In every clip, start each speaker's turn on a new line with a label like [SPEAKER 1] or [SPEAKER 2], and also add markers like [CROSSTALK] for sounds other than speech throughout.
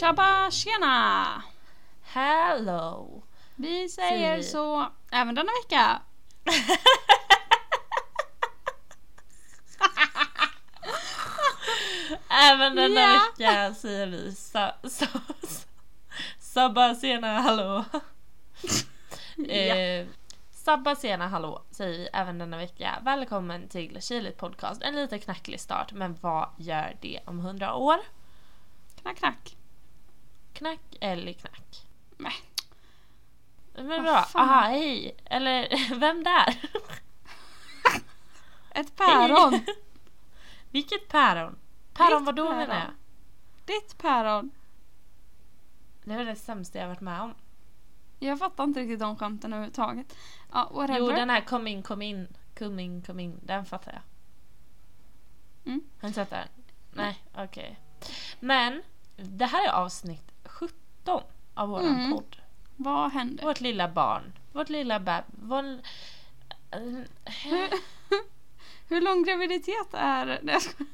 [SPEAKER 1] Tjabba tjena!
[SPEAKER 2] Hello!
[SPEAKER 1] Vi säger
[SPEAKER 2] vi.
[SPEAKER 1] så även denna vecka. [LAUGHS]
[SPEAKER 2] Även denna
[SPEAKER 1] Ja.
[SPEAKER 2] vecka säger vi sa, sa, Sabba sena hallå. [LAUGHS] eh, sabba sena hallå säger vi även denna vecka. Välkommen till Kiligt podcast. En lite knacklig start men vad gör det om hundra år?
[SPEAKER 1] Knack knack.
[SPEAKER 2] Knack eller knack?
[SPEAKER 1] Nej.
[SPEAKER 2] Men bra, aha hej! Eller [LAUGHS] vem där? [LAUGHS]
[SPEAKER 1] Ett päron.
[SPEAKER 2] Hej. [LAUGHS] Vilket päron? Päron
[SPEAKER 1] Ditt
[SPEAKER 2] vadå
[SPEAKER 1] päron.
[SPEAKER 2] menar jag?
[SPEAKER 1] Ditt päron.
[SPEAKER 2] Det var det sämsta jag varit med om.
[SPEAKER 1] Jag fattar inte riktigt de skämten överhuvudtaget. Ja, whatever.
[SPEAKER 2] Jo den här kom in, kom in, kom in, kom in. Den fattar jag.
[SPEAKER 1] Mm.
[SPEAKER 2] Har du sett den? Nej, okej. Men det här är avsnitt 17 av våran
[SPEAKER 1] Mm.
[SPEAKER 2] podd.
[SPEAKER 1] Vad hände?
[SPEAKER 2] Vårt lilla barn. Vårt lilla beb... Vår...
[SPEAKER 1] Hur, [LAUGHS] hur lång graviditet är... Skojar.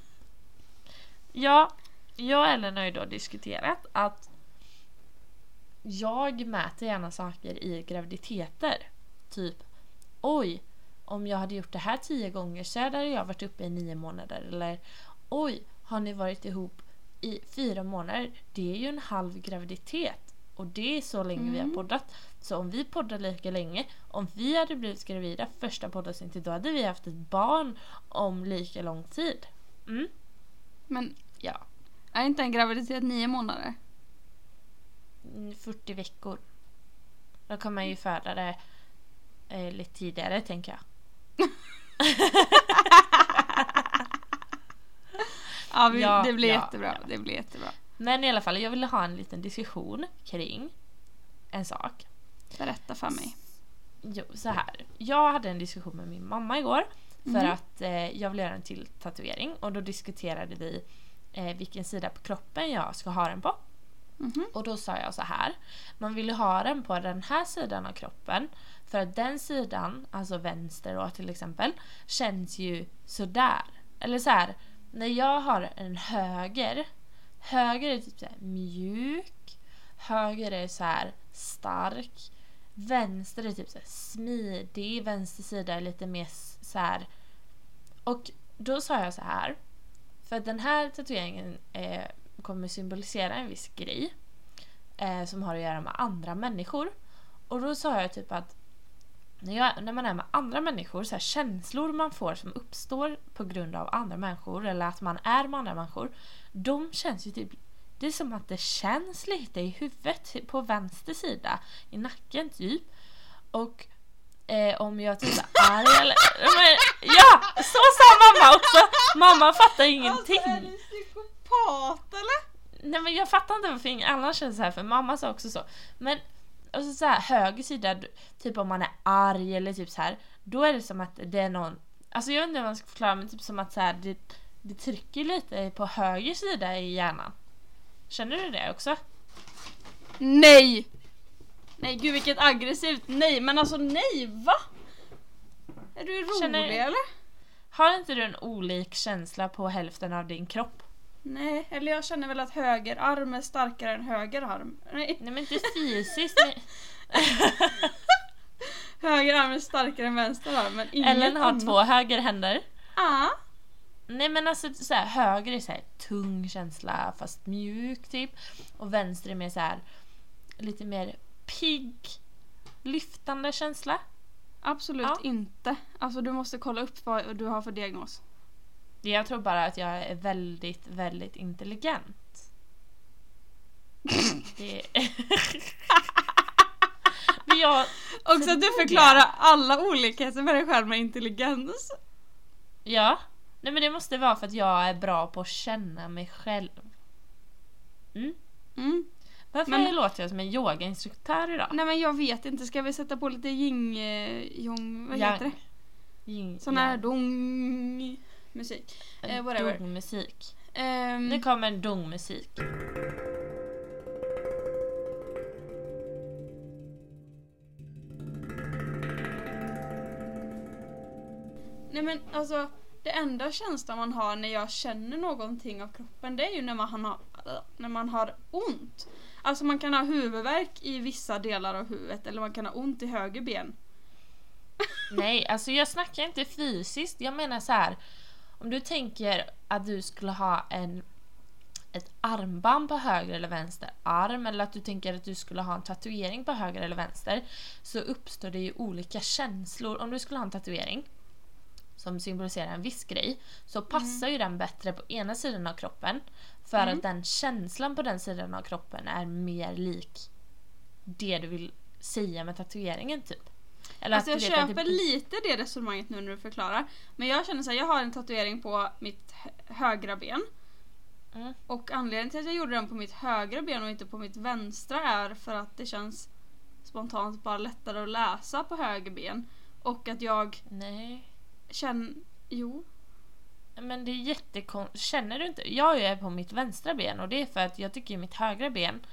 [SPEAKER 2] Ja, jag och Ellen har ju då diskuterat att jag mäter gärna saker i graviditeter. Typ, oj, om jag hade gjort det här tio gånger så hade jag varit uppe i nio månader. Eller, oj, har ni varit ihop i fyra månader? Det är ju en halv graviditet. Och det är så länge vi har
[SPEAKER 1] Mm.
[SPEAKER 2] poddat. Så om vi poddar lika länge, om vi hade blivit gravida första poddavsnittet, då hade vi haft ett barn om lika lång tid. Mm,
[SPEAKER 1] Men
[SPEAKER 2] ja.
[SPEAKER 1] är inte en graviditet nio månader?
[SPEAKER 2] Mm, 40 veckor. Då kan man ju föda det eh, lite tidigare tänker jag. [LAUGHS] [LAUGHS]
[SPEAKER 1] Ja, vi,
[SPEAKER 2] Ja,
[SPEAKER 1] det blir
[SPEAKER 2] ja,
[SPEAKER 1] jättebra.
[SPEAKER 2] ja.
[SPEAKER 1] Det blir jättebra.
[SPEAKER 2] Men i alla fall, jag ville ha en liten diskussion kring en sak.
[SPEAKER 1] Berätta för mig.
[SPEAKER 2] Jo, så här. Jag hade en diskussion med min mamma igår för
[SPEAKER 1] Mhm.
[SPEAKER 2] att eh, jag ville göra en till tatuering och då diskuterade vi eh, vilken sida på kroppen jag ska ha den på.
[SPEAKER 1] Mhm.
[SPEAKER 2] Och då sa jag så här. Man vill ju ha den på den här sidan av kroppen. För att den sidan, alltså vänster då till exempel, känns ju sådär. Eller så här, när jag har en höger. Höger är typ så här mjuk. Höger är så här stark. Vänster är typ så här smidig. Vänster sida är lite mer så här. Och då sa jag så här. För att den här tatueringen eh, kommer symbolisera en viss grej eh, som har att göra med andra människor. Och då sa jag typ att när, jag, när man är med andra människor, så här, känslor man får som uppstår på grund av andra människor eller att man är med andra människor, de känns ju typ det är som att det känns lite i huvudet på vänster sida, i nacken typ. Och eh, om jag typ är arg eller... Men, ja! Så sa mamma också! Mamma fattar ingenting.
[SPEAKER 1] Alltså, du psykopat eller?
[SPEAKER 2] Nej men jag fattar inte varför ingen annan känner så här för mamma sa också så. Men och så, här, höger sida, typ om man är arg eller typ så här, då är det som att det är någon, alltså jag vet inte hur man ska förklara men typ som att så här, det, det trycker lite på höger sida i hjärnan. Känner du det också?
[SPEAKER 1] Nej! Nej gud vilket aggressivt nej men alltså nej va? Är du rolig
[SPEAKER 2] Känner-
[SPEAKER 1] eller?
[SPEAKER 2] Har inte du en olik känsla på hälften av din kropp?
[SPEAKER 1] Nej, eller jag känner väl att höger arm är starkare än höger arm. Nej,
[SPEAKER 2] Nej men inte fysiskt. [LAUGHS]
[SPEAKER 1] höger arm är starkare än vänster arm men ingen
[SPEAKER 2] Ellen har
[SPEAKER 1] annan.
[SPEAKER 2] två högerhänder.
[SPEAKER 1] Ah,
[SPEAKER 2] Nej men alltså så här, höger är så här tung känsla fast mjuk typ. Och vänster är mer så här lite mer pigg, lyftande känsla.
[SPEAKER 1] absolut
[SPEAKER 2] Ja.
[SPEAKER 1] inte. Alltså du måste kolla upp vad du har för diagnos.
[SPEAKER 2] Jag tror bara att jag är väldigt, väldigt intelligent. Det... [LAUGHS] men jag,
[SPEAKER 1] Också att du förklarar alla olikheter med dig själv med intelligens.
[SPEAKER 2] ja. Nej men det måste vara för att jag är bra på att känna mig själv. Mm.
[SPEAKER 1] Mm.
[SPEAKER 2] Varför
[SPEAKER 1] Men-
[SPEAKER 2] låter jag som en yogainstruktör idag?
[SPEAKER 1] Nej men jag vet inte, ska vi sätta på lite jing... eh, jong vad
[SPEAKER 2] Yang.
[SPEAKER 1] heter det?
[SPEAKER 2] Yin-
[SPEAKER 1] Sån här dong... musik. Eh, whatever.
[SPEAKER 2] Dongmusik.
[SPEAKER 1] Ehm,
[SPEAKER 2] Nu kommer en dongmusik.
[SPEAKER 1] Nej men alltså, det enda känslan man har när jag känner någonting av kroppen det är ju när man har, när man har ont. Alltså man kan ha huvudvärk i vissa delar av huvudet eller man kan ha ont i höger ben.
[SPEAKER 2] Nej, alltså jag snackar inte fysiskt. Jag menar så här. Om du tänker att du skulle ha en ett armband på höger eller vänster arm eller att du tänker att du skulle ha en tatuering på höger eller vänster så uppstår det ju olika känslor. Om du skulle ha en tatuering som symboliserar en viss grej så passar ju den bättre på ena sidan av kroppen för
[SPEAKER 1] Mm.
[SPEAKER 2] att den känslan på den sidan av kroppen är mer lik det du vill säga med tatueringen typ. Eller
[SPEAKER 1] Alltså jag köper lite det resonemanget nu när du förklarar. Men jag känner så här, jag har en tatuering på mitt hö- högra ben.
[SPEAKER 2] Mm.
[SPEAKER 1] Och anledningen till att jag gjorde den på mitt högra ben och inte på mitt vänstra är för att det känns spontant bara lättare att läsa på höger ben. Och att jag
[SPEAKER 2] Nej.
[SPEAKER 1] känner... Jo.
[SPEAKER 2] Men det är jättekonstigt. Känner du inte? Jag är på mitt vänstra ben och det är för att jag tycker mitt högra ben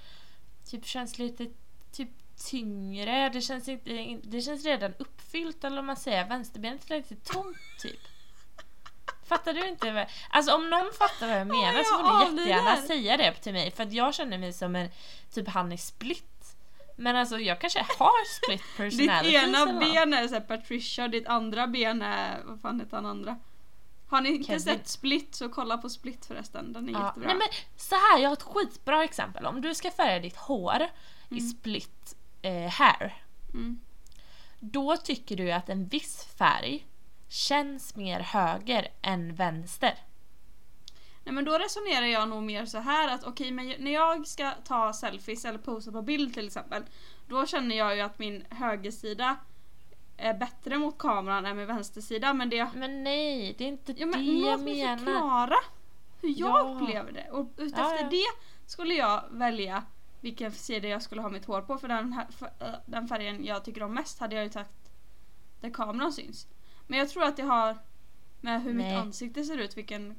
[SPEAKER 2] typ känns lite typ tyngre. Det känns, inte, det känns redan uppfyllt eller om man säger vänsterbenet är lite tomt typ. [LAUGHS] Fattar du inte? vad- Alltså om någon fattar vad jag menar så får du
[SPEAKER 1] avlider.
[SPEAKER 2] jättegärna säga det till mig för att jag känner mig som en typ han i split. Men alltså jag kanske har split [LAUGHS]
[SPEAKER 1] Ditt
[SPEAKER 2] personality.
[SPEAKER 1] ena ben är så här Patricia och ditt andra ben är... Vad fan heter han andra? Har ni inte
[SPEAKER 2] Kevin.
[SPEAKER 1] sett Split så kolla på Split förresten. Den är
[SPEAKER 2] Ja,
[SPEAKER 1] jättebra.
[SPEAKER 2] nej men så här, jag har ett skitbra exempel. Om du ska färga ditt hår i
[SPEAKER 1] Mm.
[SPEAKER 2] split eh, hair.
[SPEAKER 1] Mm.
[SPEAKER 2] Då tycker du att en viss färg känns mer höger än vänster.
[SPEAKER 1] Nej men då resonerar jag nog mer så här att okej men när jag ska ta selfies eller posa på bild till exempel Då känner jag ju att min högersida är bättre mot kameran än min vänstersida men det
[SPEAKER 2] Men nej, det är inte
[SPEAKER 1] ja, men
[SPEAKER 2] det jag menar.
[SPEAKER 1] förklara hur jag
[SPEAKER 2] Ja.
[SPEAKER 1] upplever det och
[SPEAKER 2] Ja,
[SPEAKER 1] utefter
[SPEAKER 2] ja.
[SPEAKER 1] det skulle jag välja vilken sida jag skulle ha mitt hår på för den, här, för, äh, den färgen jag tycker om mest hade jag ju tagit där kameran syns. Men jag tror att det har med hur
[SPEAKER 2] Nej.
[SPEAKER 1] mitt ansikte ser ut vilken...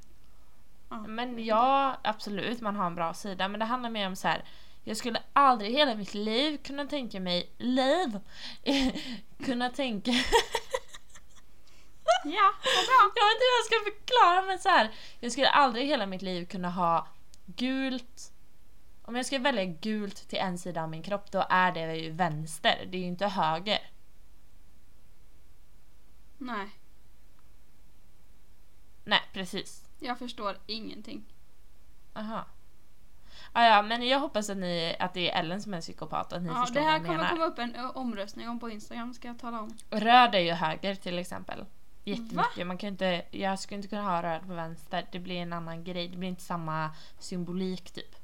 [SPEAKER 1] Ja.
[SPEAKER 2] Men ja, absolut man har en bra sida men det handlar mer om så här. Jag skulle aldrig i hela mitt liv kunna tänka mig, liv, [LAUGHS] kunna tänka [LAUGHS]
[SPEAKER 1] Ja, vad bra!
[SPEAKER 2] Jag vet inte hur jag ska förklara men så här. Jag skulle aldrig i hela mitt liv kunna ha gult. Om jag ska välja gult till en sida av min kropp då är det ju vänster. Det är ju inte höger.
[SPEAKER 1] Nej,
[SPEAKER 2] Nej precis.
[SPEAKER 1] jag förstår ingenting.
[SPEAKER 2] Aha. Ah, ja, men jag hoppas att, ni, att det är Ellen som är psykopat och att ni
[SPEAKER 1] Ja,
[SPEAKER 2] förstår
[SPEAKER 1] det här
[SPEAKER 2] vad jag
[SPEAKER 1] kommer
[SPEAKER 2] menar.
[SPEAKER 1] komma upp en omröstning om på Instagram ska jag tala om.
[SPEAKER 2] Röd är ju höger till exempel. Jättemycket. Man kan inte, jag skulle inte kunna ha röd på vänster. Det blir en annan grej. Det blir inte samma symbolik typ.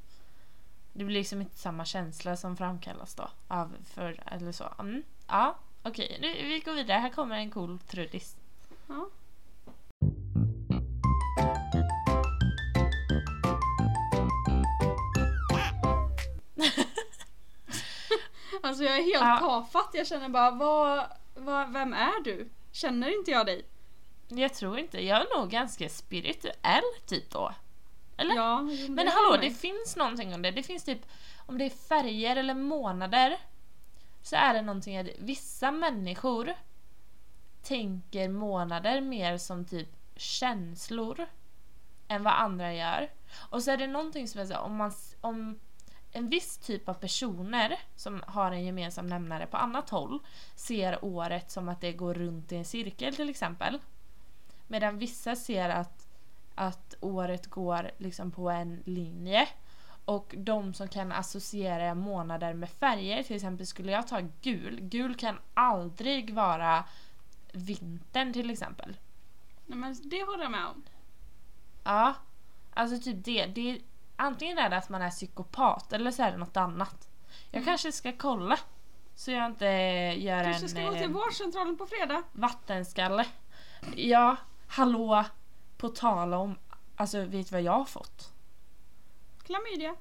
[SPEAKER 2] Det blir liksom inte samma känsla som framkallas då. Av för, eller så. Mm. Ja, okej. Nu, vi går vidare. Här kommer en cool truddis.
[SPEAKER 1] Ja. [LAUGHS] Alltså jag är helt
[SPEAKER 2] Ja.
[SPEAKER 1] tafatt. Jag känner bara, vad, vad, vem är du? Känner inte jag dig?
[SPEAKER 2] Jag tror inte. Jag är nog ganska spirituell typ då. Eller?
[SPEAKER 1] Ja, jo,
[SPEAKER 2] Men hallå, det finns någonting om det. Det finns typ, om det är färger eller månader, så är det någonting att vissa människor tänker månader mer som typ känslor än vad andra gör. Och så är det någonting som är så om man, om en viss typ av personer som har en gemensam nämnare på annat håll ser året som att det går runt i en cirkel till exempel. Medan vissa ser att att året går liksom på en linje. Och de som kan associera månader med färger, till exempel skulle jag ta gul. Gul kan aldrig vara vintern till exempel.
[SPEAKER 1] Nej, men det håller jag med om.
[SPEAKER 2] Ja, alltså typ det. det är, antingen är det att man är psykopat eller så är det något annat. Jag
[SPEAKER 1] Mm.
[SPEAKER 2] kanske ska kolla. Så jag inte gör
[SPEAKER 1] Kanske
[SPEAKER 2] en
[SPEAKER 1] ska gå till
[SPEAKER 2] eh,
[SPEAKER 1] vårdcentralen på fredag.
[SPEAKER 2] vattenskalle. Ja, hallå. På tal om, alltså vet du vad jag har fått?
[SPEAKER 1] Klamydia.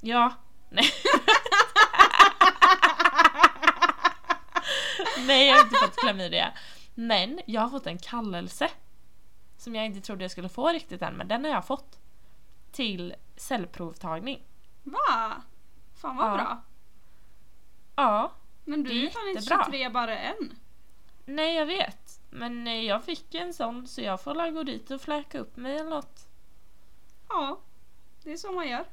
[SPEAKER 2] Ja. Nej. Nej, jag har inte fått klamydia. Men jag har fått en kallelse. Som jag inte trodde jag skulle få riktigt än, men den har jag fått. Till cellprovtagning.
[SPEAKER 1] Va? Fan vad
[SPEAKER 2] Ja.
[SPEAKER 1] bra.
[SPEAKER 2] Ja.
[SPEAKER 1] Men du
[SPEAKER 2] Det är
[SPEAKER 1] fan inte
[SPEAKER 2] jättebra.
[SPEAKER 1] 23 bara än.
[SPEAKER 2] Nej, jag vet. Men eh, jag fick en sån så jag får la gå dit och fläka upp mig eller något.
[SPEAKER 1] Ja. Det är så man gör.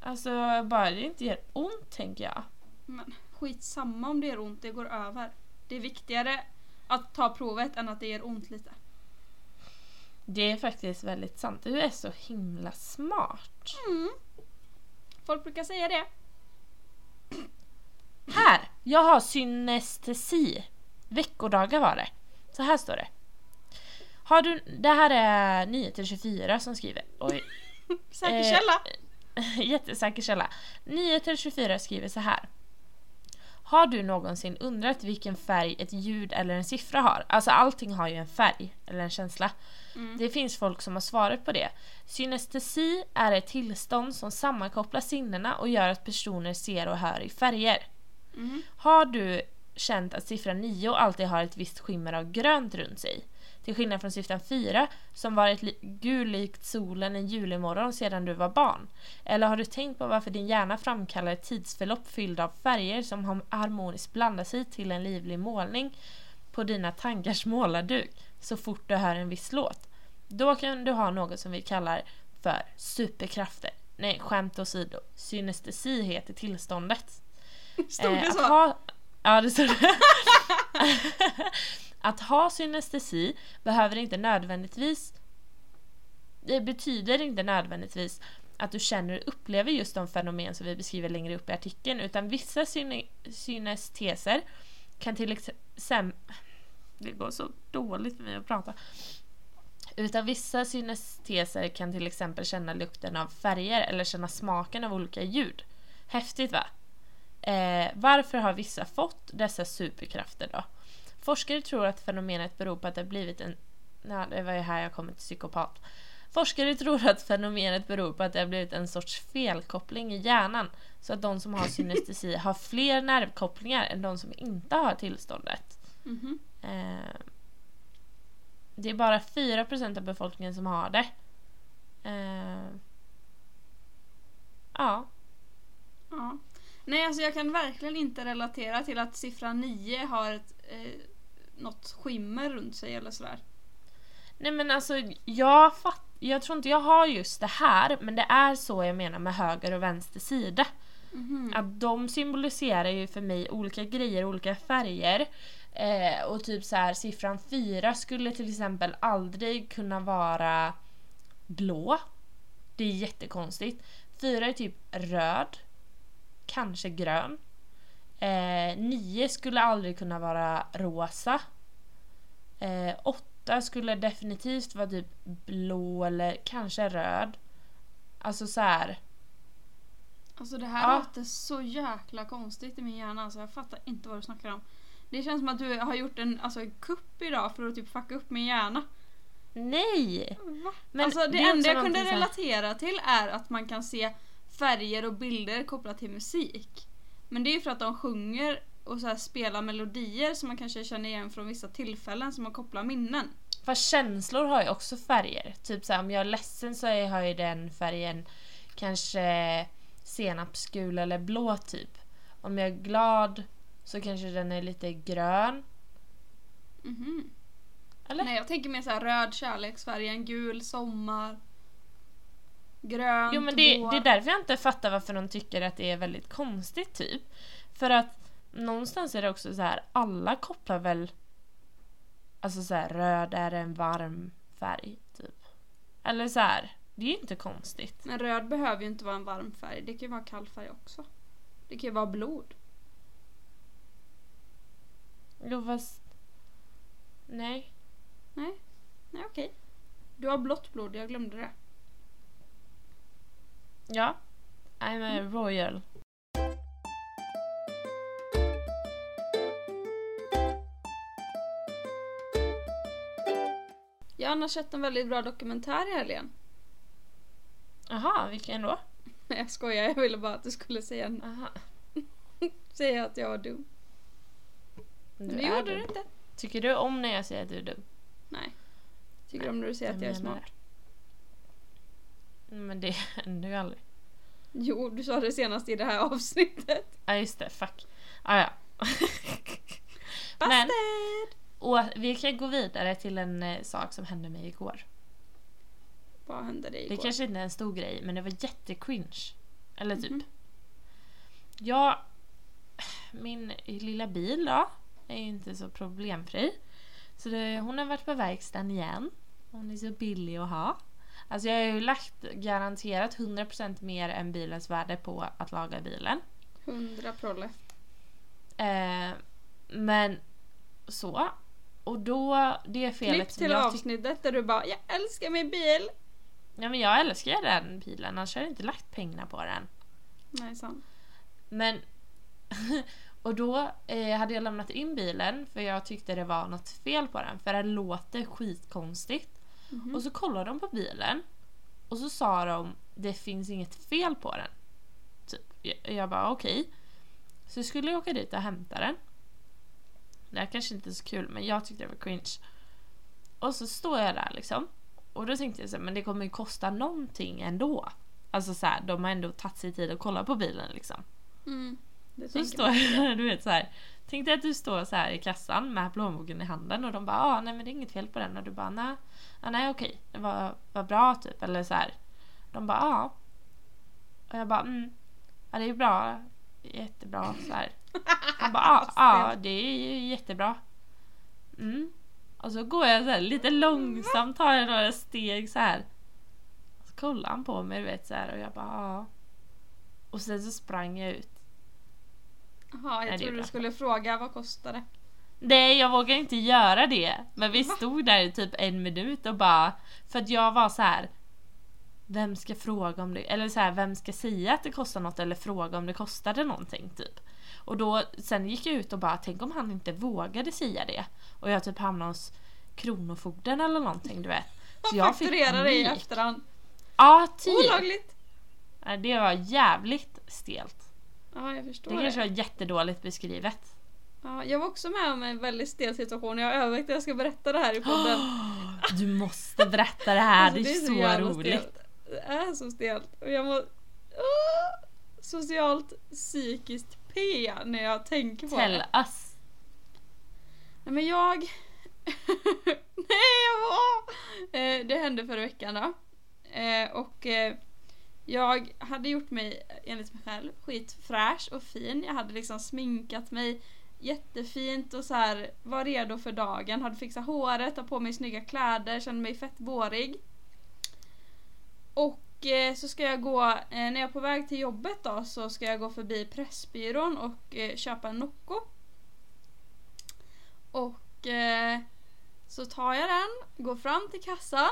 [SPEAKER 2] Alltså bara det inte gör ont tänker jag.
[SPEAKER 1] Men skitsamma om det gör ont, det går över. Det är viktigare att ta provet än att det gör ont lite.
[SPEAKER 2] Det är faktiskt väldigt sant. Du är så himla smart.
[SPEAKER 1] Mm. Folk brukar säga det.
[SPEAKER 2] Här! Jag har synestesi. Veckodagar var det. Så här står det. Har du, det här är Nyheter 24 som skriver. Oj, [LAUGHS]
[SPEAKER 1] Säker
[SPEAKER 2] Eh,
[SPEAKER 1] källa. [LAUGHS]
[SPEAKER 2] jättesäker källa. Nyheter 24 skriver så här. Har du någonsin undrat vilken färg ett ljud eller en siffra har? Alltså allting har ju en färg eller en känsla.
[SPEAKER 1] Mm.
[SPEAKER 2] Det finns folk som har svarat på det. Synestesi är ett tillstånd som sammankopplar sinnena och gör att personer ser och hör i färger.
[SPEAKER 1] Mhm.
[SPEAKER 2] Har du känt att siffran 9 alltid har ett visst skimmer av grönt runt sig? Till skillnad från siffran 4 som varit li- gul likt solen en julimorgon sedan du var barn. Eller har du tänkt på varför din hjärna framkallar ett tidsförlopp fylld av färger som har- harmoniskt blandar sig till en livlig målning på dina tankars målarduk så fort du hör en viss låt? Då kan du ha något som vi kallar för superkrafter. Nej, skämt åsido. Synestesi heter tillståndet.
[SPEAKER 1] Stod det
[SPEAKER 2] Eh,
[SPEAKER 1] så?
[SPEAKER 2] Ha, ja, det står det. [LAUGHS] att ha synestesi behöver inte nödvändigtvis det betyder inte nödvändigtvis att du känner och upplever just de fenomen som vi beskriver längre upp i artikeln utan vissa syne, synesteser kan till exempel det går så dåligt för mig att prata utan vissa synesteser kan till exempel känna lukten av färger eller känna smaken av olika ljud. Häftigt va? Eh, varför har vissa fått dessa superkrafter då? Forskare tror att fenomenet beror på att det har blivit en... Ja, det var ju här jag kom till psykopat. Forskare tror att fenomenet beror på att det har blivit en sorts felkoppling i hjärnan så att de som har synestesi har fler nervkopplingar än de som inte har tillståndet.
[SPEAKER 1] Mhm.
[SPEAKER 2] Eh, det är bara 4% av befolkningen som har det. Eh, ja.
[SPEAKER 1] Ja. Nej, alltså jag kan verkligen inte relatera till att siffran 9 har ett, eh, något skimmer runt sig eller sådär.
[SPEAKER 2] Nej men alltså jag fatt, jag tror inte jag har just det här men det är så jag menar med höger och vänster sida.
[SPEAKER 1] Mhm.
[SPEAKER 2] Att de symboliserar ju för mig olika grejer, olika färger. Eh, och typ så här siffran 4 skulle till exempel aldrig kunna vara blå. Det är jättekonstigt. 4 är typ röd. Kanske grön. Eh, 9 skulle aldrig kunna vara rosa. Eh, 8 skulle definitivt vara typ blå eller kanske röd. Alltså så här.
[SPEAKER 1] Alltså det här
[SPEAKER 2] Ja.
[SPEAKER 1] låter så jäkla konstigt i min hjärna. Alltså jag fattar inte vad du snackar om. Det känns som att du har gjort en alltså, en kupp idag för att typ fucka upp min hjärna.
[SPEAKER 2] Nej!
[SPEAKER 1] Va?
[SPEAKER 2] Men
[SPEAKER 1] alltså det,
[SPEAKER 2] det
[SPEAKER 1] enda jag kunde relatera till är att man kan se färger och bilder kopplat till musik. Men det är ju för att de sjunger och så här spelar melodier som man kanske känner igen från vissa tillfällen som man kopplar minnen.
[SPEAKER 2] Fast känslor har ju också färger. Typ såhär, om jag är ledsen så har ju den färgen kanske senapsgul eller blå typ. Om jag är glad så kanske den är lite grön.
[SPEAKER 1] Mhm.
[SPEAKER 2] Eller?
[SPEAKER 1] Nej jag tänker mer så här röd kärleksfärgen, gul sommar. Grönt,
[SPEAKER 2] Jo men det, det är därför jag inte fattar varför de tycker att det är väldigt konstigt typ. För att någonstans är det också så här, alla kopplar väl Alltså så här, röd är en varm färg typ. Eller så här, det är ju inte konstigt.
[SPEAKER 1] Men röd behöver ju inte vara en varm färg. Det kan ju vara kall färg också. Det kan ju vara blod.
[SPEAKER 2] Jo fast... Nej.
[SPEAKER 1] Nej, nej okej. Du har blått blod, jag glömde det.
[SPEAKER 2] Ja. I'm a royal.
[SPEAKER 1] Jag har annars sett en väldigt bra dokumentär i helgen.
[SPEAKER 2] Jaha, vilken då? [LAUGHS]
[SPEAKER 1] Nej jag skojar, jag ville bara att du skulle säga,
[SPEAKER 2] Aha. [LAUGHS]
[SPEAKER 1] säga att jag var dum.
[SPEAKER 2] Du
[SPEAKER 1] Men det gjorde du inte.
[SPEAKER 2] Tycker du om när jag säger att du är dum?
[SPEAKER 1] Nej. Tycker du om när du säger att jag är smart?
[SPEAKER 2] Mm, Men det [LAUGHS] händer ju aldrig.
[SPEAKER 1] Jo, du sa det senast i det här avsnittet.
[SPEAKER 2] Ja just det, fuck. Ah, ja. [LAUGHS] Men, och vi kan gå vidare till en eh, sak som hände mig igår.
[SPEAKER 1] Vad hände dig igår?
[SPEAKER 2] Det kanske inte är en stor grej men det var jättecringe. Eller typ.
[SPEAKER 1] Mhm.
[SPEAKER 2] Ja, min lilla bil då är ju inte så problemfri. Så det, hon har varit på verkstaden igen. Hon är så billig att ha. Alltså jag har ju lagt garanterat 100% mer än bilens värde på att laga bilen.
[SPEAKER 1] 100 prolle.
[SPEAKER 2] Eh, men så. Och då, det felet
[SPEAKER 1] Klipp
[SPEAKER 2] som
[SPEAKER 1] till avsnittet där du bara “Jag älskar min bil”.
[SPEAKER 2] Ja men jag älskar den bilen, annars hade jag inte lagt pengarna på den.
[SPEAKER 1] Nej, sant.
[SPEAKER 2] Men... [LAUGHS] och då eh, hade jag lämnat in bilen för jag tyckte det var något fel på den för den låter skitkonstigt.
[SPEAKER 1] Mhm.
[SPEAKER 2] Och så kollade de på bilen och så sa de det finns inget fel på den. Typ. Jag, jag bara okej. Så skulle jag åka dit och hämta den. Det här kanske inte är så kul men jag tyckte det var cringe. Och så står jag där liksom. Och då tänkte jag så här, men det kommer ju kosta någonting ändå. Alltså så här, de har ändå tagit sig tid att kolla på bilen liksom.
[SPEAKER 1] Mm. Det
[SPEAKER 2] Så står jag, du vet så här. Tänkte att du står så här i kassan med plånboken i handen och de bara ah, nej men det är inget fel på den och du bara nej, ah, nej okej, det var, var bra typ eller så här. De bara ja. Och jag bara mm, ja det är bra, jättebra så här. Han bara ja, ja [LAUGHS] det är ju jättebra. Mm. Och så går jag så här, lite långsamt, tar jag några steg så här. Så kollar han på mig du vet så här och jag bara ja. Och sen så sprang jag ut.
[SPEAKER 1] Jaha,
[SPEAKER 2] Nej,
[SPEAKER 1] jag trodde du skulle fråga vad kostar det?
[SPEAKER 2] Nej, jag vågar inte göra det. Men vi stod där i typ en minut och bara... För att jag var så här. Vem ska fråga om det... Eller så här, vem ska säga att det kostar något eller fråga om det kostade någonting typ. Och då, sen gick jag ut och bara, tänk om han inte vågade säga det. Och jag typ hamnade hos Kronofogden eller någonting du vet. Så jag fick
[SPEAKER 1] dig i
[SPEAKER 2] panik.
[SPEAKER 1] efterhand.
[SPEAKER 2] Ja, typ.
[SPEAKER 1] Olagligt!
[SPEAKER 2] Det var jävligt stelt.
[SPEAKER 1] Ja, jag förstår
[SPEAKER 2] Det
[SPEAKER 1] det.
[SPEAKER 2] kanske var jättedåligt beskrivet.
[SPEAKER 1] Ja, jag var också med om en väldigt stel situation. Jag har övervägt att jag ska berätta det här i podden. [GASPS]
[SPEAKER 2] Du måste berätta det här,
[SPEAKER 1] Alltså,
[SPEAKER 2] det är så,
[SPEAKER 1] jävla
[SPEAKER 2] roligt.
[SPEAKER 1] stelt. Det är så stelt. Och jag mår Åh! socialt psykiskt P när jag tänker på
[SPEAKER 2] Tell
[SPEAKER 1] det.
[SPEAKER 2] us.
[SPEAKER 1] Nej men jag... [LAUGHS] Nej jag var... Eh, det hände förra veckan då. Eh, och eh, jag hade gjort mig, enligt mig själv, skitfräsch och fin. Jag hade liksom sminkat mig jättefint och så här var redo för dagen. Hade fixat håret, hade på mig snygga kläder, kände mig fett vårig. Och eh, så ska jag gå, eh, när jag är på väg till jobbet då, så ska jag gå förbi Pressbyrån och eh, köpa en Nocco. Och eh, så tar jag den, går fram till kassan.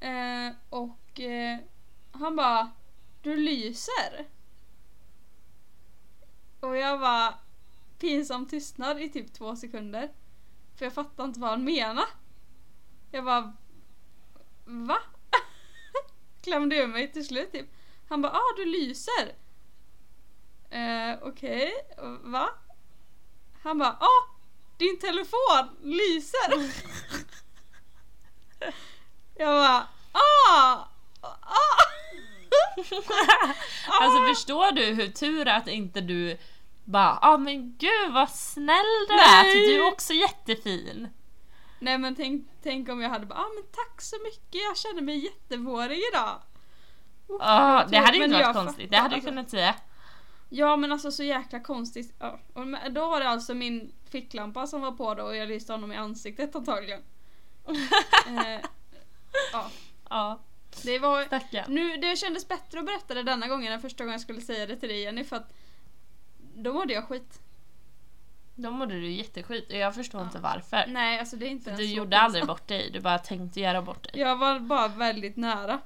[SPEAKER 1] Eh, och eh, han bara Du lyser. Och jag var pinsam tystnad i typ två sekunder. För jag fattade inte vad han menade. Jag bara Va? [LAUGHS] Klämde ur mig till slut typ. Han bara ah du lyser. Eh, Okej, va? Han bara ah din telefon lyser. [LAUGHS] Jag bara ah! ah! [LAUGHS]
[SPEAKER 2] alltså förstår du hur tur att inte du bara ah men gud vad snäll du är,
[SPEAKER 1] Nej.
[SPEAKER 2] du är också jättefin.
[SPEAKER 1] Nej men tänk, tänk om jag hade bara ah, men tack så mycket, jag känner mig jättevårig idag.
[SPEAKER 2] Ah,
[SPEAKER 1] vad
[SPEAKER 2] det hade inte varit konstigt, det
[SPEAKER 1] fattar,
[SPEAKER 2] hade du
[SPEAKER 1] alltså.
[SPEAKER 2] kunnat säga.
[SPEAKER 1] Ja men alltså så jäkla konstigt. Ja. Och då var det alltså min ficklampa som var på då och jag lyste honom i ansiktet antagligen. [LAUGHS] eh, ja,
[SPEAKER 2] Ja,
[SPEAKER 1] det var...
[SPEAKER 2] stackarn.
[SPEAKER 1] Nu, det kändes bättre att berätta det denna gången än första gången jag skulle säga det till dig Jenny för att då mådde jag skit.
[SPEAKER 2] Då mådde du jätteskit och jag förstår
[SPEAKER 1] Ja.
[SPEAKER 2] inte varför.
[SPEAKER 1] Nej alltså det är inte
[SPEAKER 2] du
[SPEAKER 1] så
[SPEAKER 2] gjorde
[SPEAKER 1] pinsamt.
[SPEAKER 2] aldrig bort dig, du bara tänkte göra bort dig.
[SPEAKER 1] Jag var bara väldigt nära.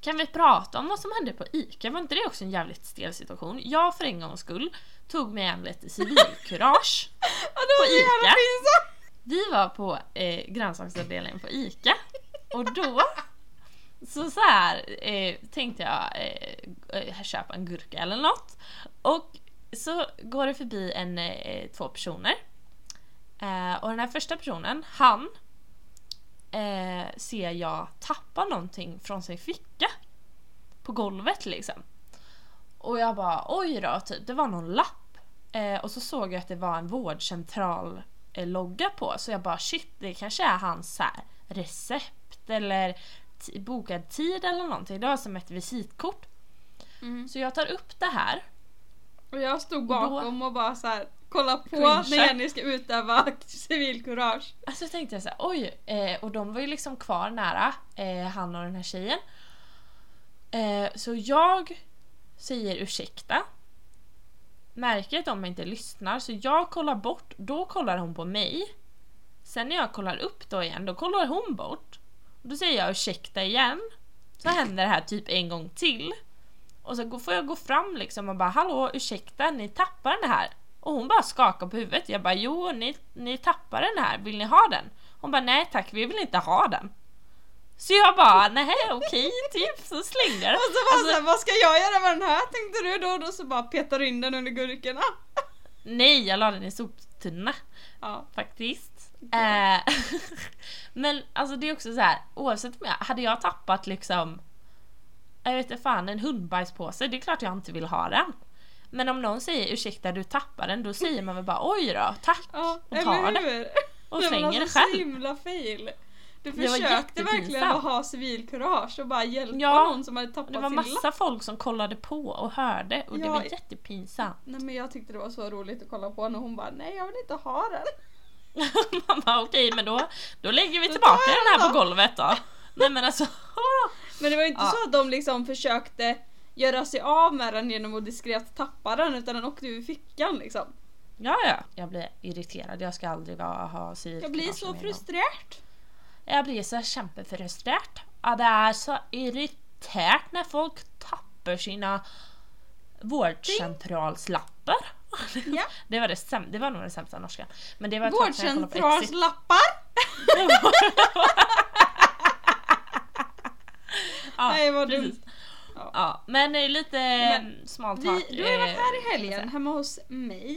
[SPEAKER 2] Kan vi prata om vad som hände på ICA? Var inte det också en jävligt stel situation? Jag för en gångs skull tog mig an lite civilkurage. [LAUGHS] På
[SPEAKER 1] så
[SPEAKER 2] Ica? Vi var på eh, grönsaksavdelningen på ICA och då så, så här eh, tänkte jag eh, eh, köpa en gurka eller något och så går det förbi en, eh, två personer eh, och den här första personen, han eh, ser jag tappa någonting från sin ficka på golvet liksom. Och jag bara oj då, typ, det var någon lapp. Eh, och så såg jag att det var en vårdcentral eh, logga på så jag bara shit det kanske är hans så här, recept eller bokad tid eller någonting. Det var som ett visitkort.
[SPEAKER 1] Mm.
[SPEAKER 2] Så jag tar upp det här.
[SPEAKER 1] Och jag stod
[SPEAKER 2] då-
[SPEAKER 1] bakom och bara så här kolla på när Jenny ska utöva [LAUGHS] civilkurage.
[SPEAKER 2] Alltså tänkte jag så här, oj, eh, och de var ju liksom kvar nära, eh, han och den här tjejen. Eh, så jag säger ursäkta. Märker att de inte lyssnar så jag kollar bort, då kollar hon på mig. Sen när jag kollar upp då igen, då kollar hon bort. Då säger jag ursäkta igen. Så händer det här typ en gång till. Och så får jag gå fram liksom och bara hallå ursäkta ni tappar den här. Och hon bara skakar på huvudet. Jag bara jo ni, ni tappar den här, vill ni ha den? Hon bara nej tack vi vill inte ha den. Så jag bara nej okej typ så slänger jag den.
[SPEAKER 1] Och så bara så här, vad ska jag göra med den här tänkte du då? Och då så bara petar du in den under gurkorna.
[SPEAKER 2] Nej jag la den i soptunna
[SPEAKER 1] Ja.
[SPEAKER 2] faktiskt. Eh, [LAUGHS] men alltså det är också så här oavsett om jag, hade jag tappat liksom jag vet inte fan en hundbajspåse, det är klart jag inte vill ha den. Men om någon säger ursäkta du tappar den, då säger man väl bara oj då, tack
[SPEAKER 1] Ja,
[SPEAKER 2] och tar det
[SPEAKER 1] hur? [LAUGHS]
[SPEAKER 2] och slänger det
[SPEAKER 1] alltså, Så
[SPEAKER 2] själv.
[SPEAKER 1] himla fail. Du
[SPEAKER 2] Det
[SPEAKER 1] försökte verkligen att ha civilkurage och bara hjälpa
[SPEAKER 2] Ja,
[SPEAKER 1] någon som hade tappat
[SPEAKER 2] Det var
[SPEAKER 1] sin
[SPEAKER 2] massa folk som kollade på och hörde och det
[SPEAKER 1] Ja,
[SPEAKER 2] var jättepinsamt.
[SPEAKER 1] Nej men jag tyckte det var så roligt att kolla på när hon bara nej jag vill inte ha den. [LAUGHS]
[SPEAKER 2] Man bara okej men då, då lägger vi tillbaka den här på golvet då. Nej men alltså. [LAUGHS]
[SPEAKER 1] Men det var ju inte
[SPEAKER 2] Ja.
[SPEAKER 1] så att de liksom försökte göra sig av med den genom att diskret tappa den utan den åkte ur fickan liksom.
[SPEAKER 2] Ja ja. Jag blir irriterad, jag ska aldrig vara, ha civilkurage
[SPEAKER 1] Jag blir så frustrerad.
[SPEAKER 2] Jag blir så kämpefrustrerad. Ja, det är så irriterat när folk tappar sina vårdcentralslappar.
[SPEAKER 1] Ja.
[SPEAKER 2] Det var, det, säm- det var nog den sämsta norskan. Men det var.
[SPEAKER 1] Vårdcentralslappar!
[SPEAKER 2] ja, [LAUGHS]
[SPEAKER 1] Nej vad
[SPEAKER 2] precis.
[SPEAKER 1] dumt. Ja.
[SPEAKER 2] Ja, men eh, lite
[SPEAKER 1] Men
[SPEAKER 2] small
[SPEAKER 1] Vi,
[SPEAKER 2] talk.
[SPEAKER 1] du har ju varit här i
[SPEAKER 2] eh,
[SPEAKER 1] helgen hemma hos mig.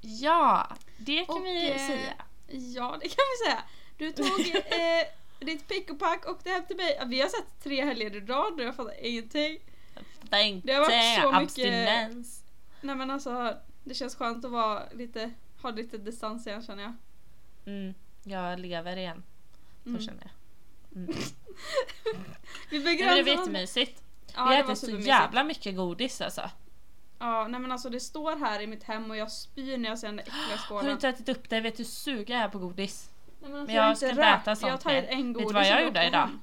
[SPEAKER 2] Ja, det kan
[SPEAKER 1] Och,
[SPEAKER 2] vi
[SPEAKER 1] eh,
[SPEAKER 2] säga.
[SPEAKER 1] Ja det kan vi säga. Du tog eh, ditt pick och pack och åkte hem till mig. Vi har sett tre helger i rad och jag fattar ingenting.
[SPEAKER 2] Tänkte
[SPEAKER 1] det har varit så mycket-
[SPEAKER 2] abstinens.
[SPEAKER 1] Nej men alltså det känns skönt att vara lite, ha lite distans igen känner jag.
[SPEAKER 2] Mm, jag lever igen. Så
[SPEAKER 1] Mm.
[SPEAKER 2] känner jag. [LAUGHS] Mm.
[SPEAKER 1] Vi
[SPEAKER 2] Nej,
[SPEAKER 1] begränsar
[SPEAKER 2] men det var jättemysigt.
[SPEAKER 1] Ja,
[SPEAKER 2] vi äter så jävla mycket godis alltså.
[SPEAKER 1] Ja, nej men alltså det står här i mitt hem och jag spyr när jag ser den där äckliga [GASPS]
[SPEAKER 2] Har du
[SPEAKER 1] skålen.
[SPEAKER 2] inte ätit upp det? Vet du hur sugen jag är på godis?
[SPEAKER 1] Nej, men alltså,
[SPEAKER 2] Men
[SPEAKER 1] jag
[SPEAKER 2] jag ska inte äta sånt
[SPEAKER 1] Jag har tagit en
[SPEAKER 2] Vet du
[SPEAKER 1] godis
[SPEAKER 2] vad jag gjorde idag?
[SPEAKER 1] hem.